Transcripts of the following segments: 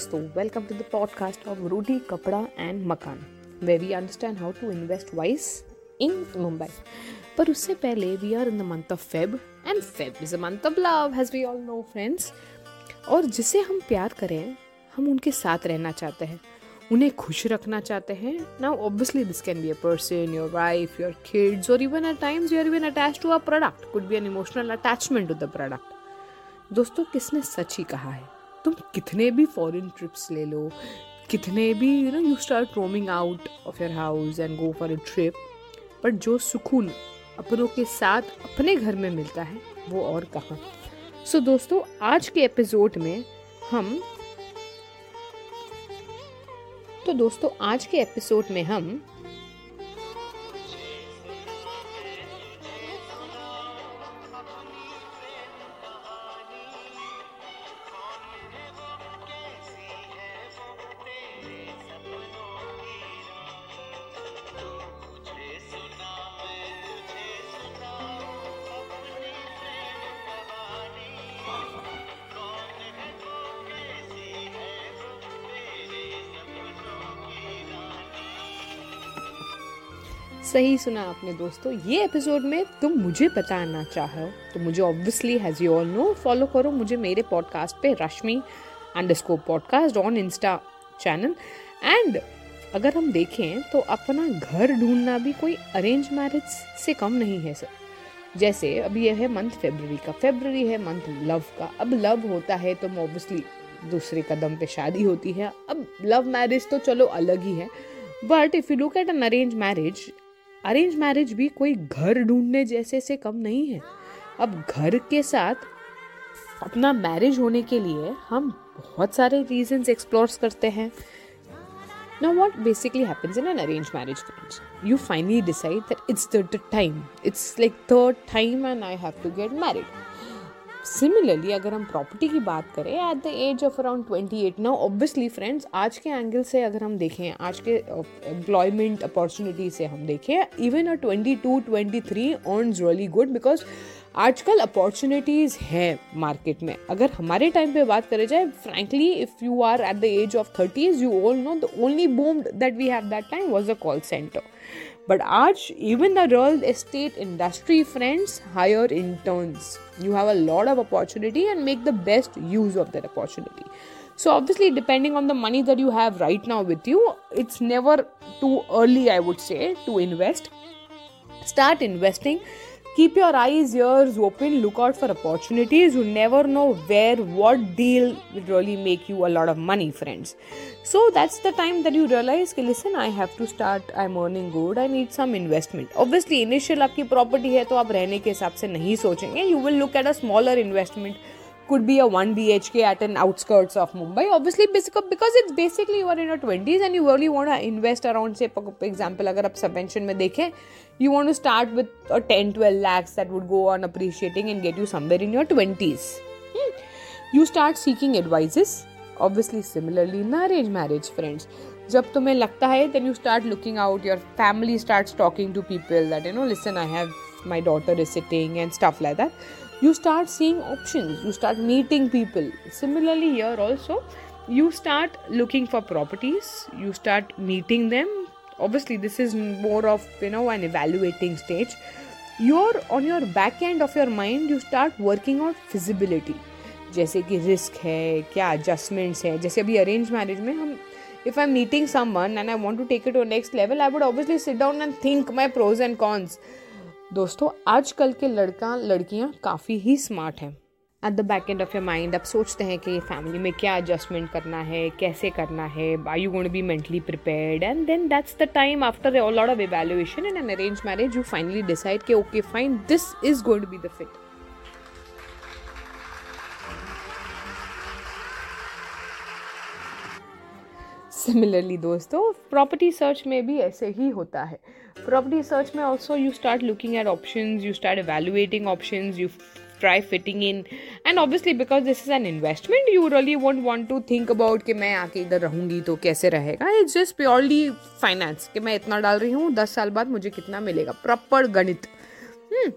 दोस्तों welcome to the podcast of roti kapda and makaan where we understand how to invest wise in Mumbai पर उससे पहले we are in the month of Feb and Feb is a month of love has we all know friends और जिसे हम प्यार करें, हम उनके साथ रहना चाहते हैं। उन्हें खुश रखना चाहते हैं। Now obviously this can be a person your wife your kids और even at times you are even attach to a product could be an emotional attachment to the product दोस्तों, किसने सच ही कहा है? तुम कितने भी फॉरेन ट्रिप्स ले लो कितने भी you know you start roaming out of your house and go for a trip but जो सुकून अपनों के साथ अपने घर में मिलता है वो और कहाँ? सो so, दोस्तों आज के एपिसोड में हम तो दोस्तों आज के एपिसोड में हम सही सुना आपने दोस्तों, ये एपिसोड में तुम मुझे बताना चाहो तो मुझे obviously has you all know follow करो मुझे मेरे पॉडकास्ट पे Rashmi underscore podcast on insta channel and अगर हम देखें तो अपना घर ढूंढना भी कोई अरेंज मैरिज से कम नहीं है सर जैसे अभी यह है मंथ फेबररी का। फेबररी है मंथ लव का। अब लव होता है तो ऑब्वियसली दूसरे कदम पे शादी होती है। अब लव मैरिज तो चलो अलग ही है। But if you look at an arrange marriage arrange marriage भी कोई घर ढूँढने जैसे से कम नहीं है। अब घर के साथ अपना मैरिज होने के लिए हम बहुत सारे रीजंस एक्सप्लोर करते हैं। Now what basically happens in an arrange marriage friends you finally decide that it's the time it's like the time and I have to get married similarly अगर हम प्रॉपर्टी की बात करें at the age of around twenty eight now obviously friends आज के angle से अगर हम देखें, आज के एम्प्लॉयमेंट अपॉर्चुनिटी से हम देखें even a twenty two twenty three earn really good because आजकल अपॉर्चुनिटीज़ हैं मार्केट में। अगर हमारे टाइम पे बात करें जाए frankly if you are at the age of thirties you all know the only boomed that we have that time was a call center But Arch, even the real estate industry friends hire interns. You have a lot of opportunity and make the best use of that opportunity. So, obviously, depending on the money that you have right now with you, it's never too early, I would say, to invest. Start investing keep your eyes ears open look out for opportunities you never know where what deal will really make you a lot of money friends so that's the time that you realise के listen I have to start I am earning good I need some investment obviously initial आपकी property है तो आप रहने के हिसाब से नहीं सोचेंगे. You will look at a smaller investment could be a 1 BHK at an outskirts of Mumbai. Obviously, because it's basically you are in your 20s and you really want to invest around, say, for example, अगर आप subvention में देखें, you want to start with a 10 12 lakhs that would go on appreciating and get you somewhere in your 20s. Hmm. You start seeking advices. Obviously, similarly in arranged marriage, friends. जब तुम्हें लगता है then you start looking out your family starts talking to people that you know listen I have my daughter is sitting and stuff like that you start seeing options you start meeting people similarly here also you start looking for properties you start meeting them obviously this is more of you know an evaluating stage you're on your back end of your mind you start working on feasibility जैसे कि risk है क्या adjustments है जैसे अभी arrange marriage में हम if I'm meeting someone and I want to take it to a next level, I would obviously sit down and think my pros and cons. दोस्तों, आजकल के लड़का, लड़कियाँ काफ़ी ही स्मार्ट हैं। At the back end of your mind आप सोचते हैं कि फैमिली में क्या एडजस्टमेंट करना है, कैसे करना है I you going be mentally prepared and then that's the time after all lot of evaluation and an arrange marriage you finally decide कि okay fine this is going to be the fit similarly दोस्तों property search में भी ऐसे ही होता है। Property search में also you start looking at option you start evaluating option you try fitting in and obviously because this is an investment you really want want to think about कि मैं आके इधर रहूँगी तो कैसे रहेगा? इट्स जस्ट प्योरली फाइनेंस कि मैं इतना डाल रही हूँ, दस साल बाद मुझे कितना मिलेगा? प्रॉपर गणित। Hmm.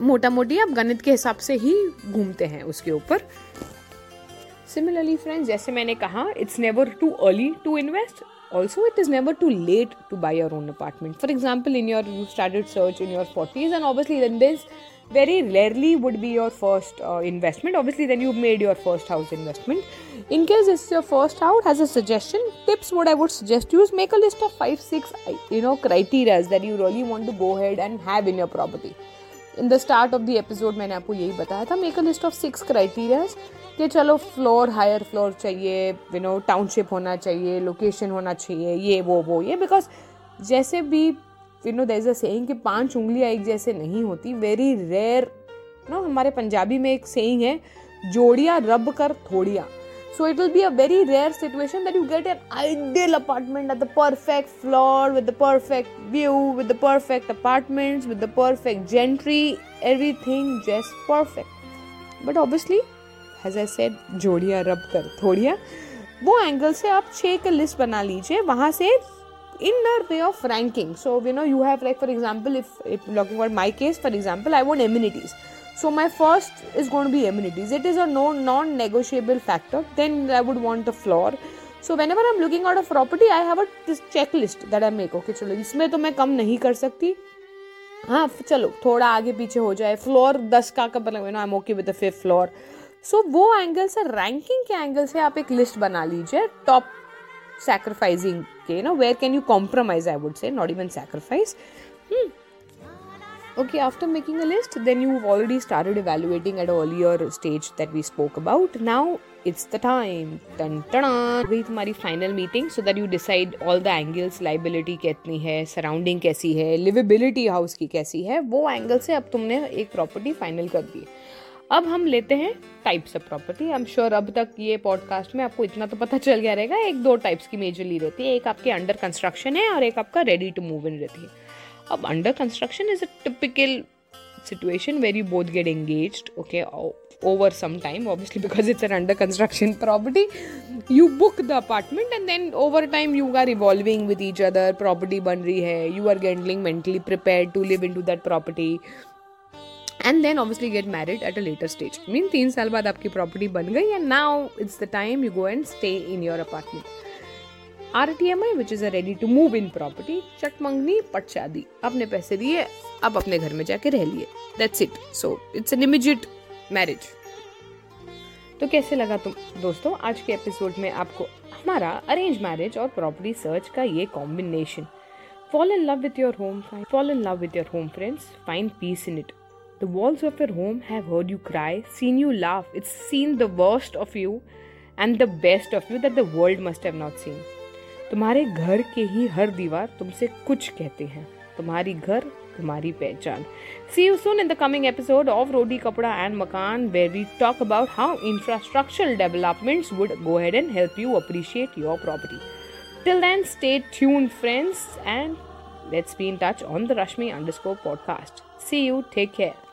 मोटा मोटी आप गणित के हिसाब से ही घूमते हैं उसके ऊपर। सिमिलरली फ्रेंड्स जैसे मैंने कहा it's never too early to invest also it is never too late to buy your own apartment for example in your you started search in your 40s and obviously then this very rarely would be your first uh, investment obviously then you've made your first house investment in case it's your first house as a suggestion tips what i would suggest you is make a list of five six you know criteria that you really want to go ahead and have in your property in the start of the episode मैंने आपको यही बताया था make a list of six criterias कि चलो floor higher floor चाहिए you know township होना चाहिए लोकेशन होना चाहिए, ये, वो वो, ये बिकॉज़ जैसे भी यू नो अ सेंग कि पाँच उंगलियाँ एक जैसे नहीं होती वेरी रेयर नो हमारे पंजाबी में एक सेंग है, जोड़िया रब कर थोड़िया। So it will be a very rare situation that you get an ideal apartment at the perfect floor with the perfect view with the perfect apartments with the perfect gentry everything just perfect but obviously has I said जोड़ियाँ रब कर, थोड़ियाँ। वो angle से आप छः का list बना लीजिए, वहाँ से inner way of ranking so you know you have like for example if looking about my case for example I want amenities so my first is gonna be amenities it is a no non negotiable factor then I would want a floor so whenever I am looking out a property I have a checklist that I make okay चलो, इसमें तो मैं कम नहीं कर सकती। हाँ चलो, थोड़ा आगे पीछे हो जाए। फ्लोर दस का कब लगे I am okay with the fifth floor so so, वो एंगल से रैंकिंग के एंगल से आप एक लिस्ट बना लीजिए टॉप सैक्रिफाइजिंग के ना where can you compromise I would say not even sacrifice okay after making a list then you already started evaluating at earlier stage that we spoke about now it's the time ton टना तुम्हारी final meeting so that you decide all the angles liability कितनी है surrounding कैसी है liveability house की कैसी है वो एंगल से अब तुमने एक प्रॉपर्टी फाइनल कर दी है। अब हम लेते हैं types of property I am sure अब तक ये पॉडकास्ट में आपको इतना तो पता चल गया रहेगा, एक दो टाइप्स की मेजरली रहती है. एक आपके अंडर कंस्ट्रक्शन है और एक आपका रेडी टू मूव इन रहती है. अब under construction is a typical situation where you both get engage okay over some time obviously because it's an under construction property you book the apartment and then over time you are evolving with each other property बन रही है. You are handling mentally prepare to live in to that property and then obviously get married at a later stage mean तीन साल बाद आपकी property बन गई and now it's the time you go and stay in your apartment R T M I which is a ready to move in property चट मंगनी पट शादी अपने पैसे दिए, अब अपने घर में जाके रह लिए. That's it so it's an immediate marriage तो कैसे लगा तुम? दोस्तों, आज के एपिसोड में आपको हमारा अरेंज मैरिज और प्रॉपर्टी सर्च का ये combination fall in love with your home fall in love with your home friends find peace in it The walls of your home have heard you cry, seen you laugh. It's seen the worst of you and the best of you that the world must have not seen. तुम्हारे घर के ही हर दीवार तुमसे कुछ कहते हैं तुम्हारी घर तुम्हारी पहचान See you soon in the coming episode of Roti Kapda and Makan where we talk about how infrastructural developments would go ahead and help you appreciate your property. Till then, stay tuned, friends, and let's be in touch on the Rashmi underscore podcast. See you. Take care.